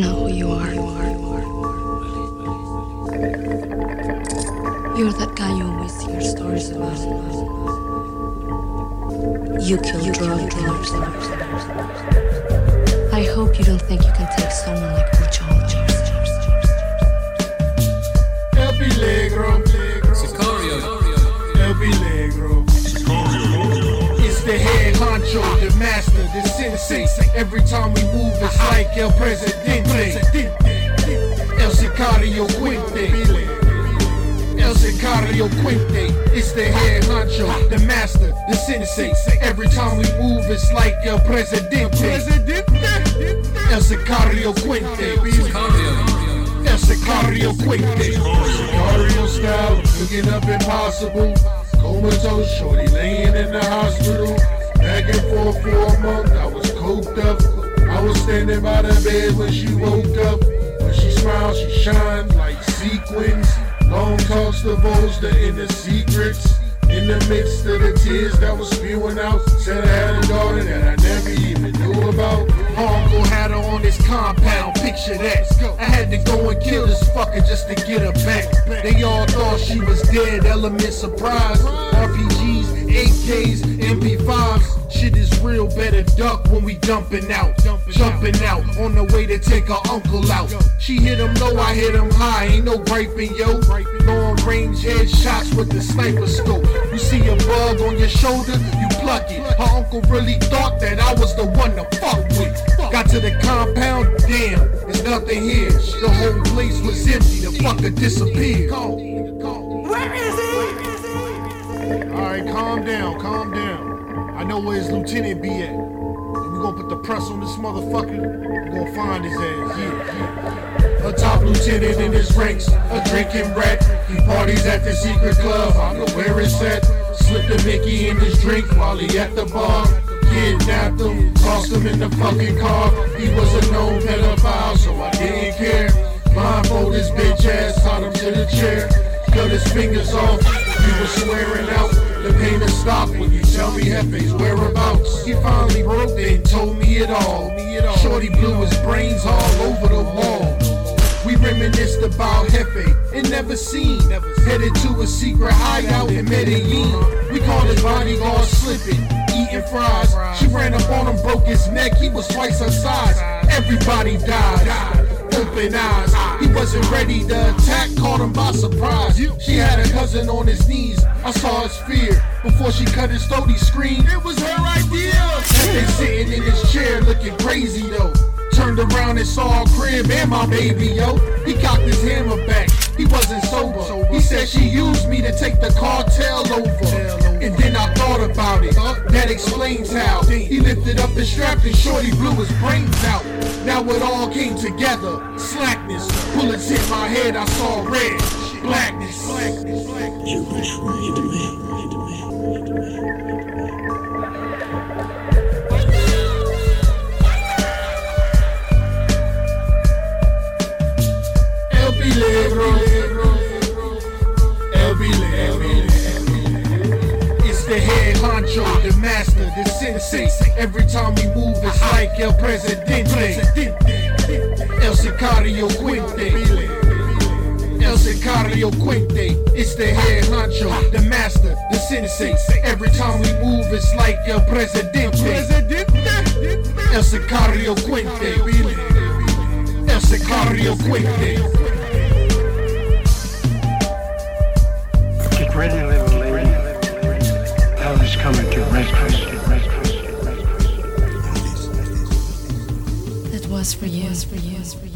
I know who you are. You're that guy you always hear stories about. You kill you drug dealers. I hope you don't think you can take someone like Butch El Peligro. Sicario. El Peligro. It's the head honcho, the master, the sensei. Every time we like El Presidente. El Sicario Cuenté. El Sicario Cuenté. It's the head honcho, the master, the sensei. Every time we move, it's like El Presidente. El Sicario Cuenté. El Sicario Cuenté. Sicario style, looking up impossible. Comatose, shorty laying in the hospital. Back and forth for a month, I was coked up. I was standing by the bed when she woke up. When she smiled, she shined like sequins. Long talks divulged the inner secrets. In the midst of the tears that was spewing out, said I had a daughter that I never even knew about. Uncle had her on his compound, picture that. I had to go and kill this fucker just to get her back. They all thought she was dead, element surprise. RPGs, AKs, MP5s. Shit is real, better duck when we dumping out. Jumping out on the way to take her uncle out. She hit him low, I hit him high, ain't no griping, yo. Long range headshots with the sniper scope. You see a bug on your shoulder, you pluck it. Her uncle really thought that I was the one to fuck with. Got to the compound, damn, there's nothing here. The whole place was empty, the fucker disappeared. Where is he? Alright, calm down, calm down. I know where his lieutenant be at. And we gonna put the press on this motherfucker. We gonna find his ass, yeah, yeah. A top lieutenant in his ranks, a drinking rat. He parties at the secret club, I know where it's at. Slipped a Mickey in his drink while he at the bar. Kidnapped him, tossed him in the fucking car. He was a known pedophile, so I didn't care. Blindfold his bitch ass, tied him to the chair. Cut his fingers off, he was swearing out. The pain has stopped when you tell me Jefe's whereabouts. He finally broke it and told me it all. Shorty blew his brains all over the wall. We reminisced about Jefe and never seen. Headed to a secret hideout in Medellin. We called his bodyguard slipping, eating fries. She ran up on him, broke his neck. He was twice her size. Everybody died. Open eyes. He wasn't ready to attack, caught him by surprise. She had a cousin on his knees. I saw his fear. Before she cut his throat, he screamed. It was her idea. Jefe sitting in his chair looking crazy though. Turned around and saw a crib and my baby, yo. He cocked his hammer back. He wasn't sober. He said she used me to take the cartel over. And then I thought about it. Explains how he lifted up the strap and shorty blew his brains out. Now it all came together. Slackness. Bullets hit my head. I saw red. Blackness. You betrayed me. Honcho, the master, the sensei. Every time we move, it's like El Presidente. El Sicario Cuenté. El Sicario Cuenté. It's the head honcho, the master, the sensei. Every time we move, it's like El Presidente. El Sicario Cuenté. El Sicario Cuenté. Get ready, That was for you. For.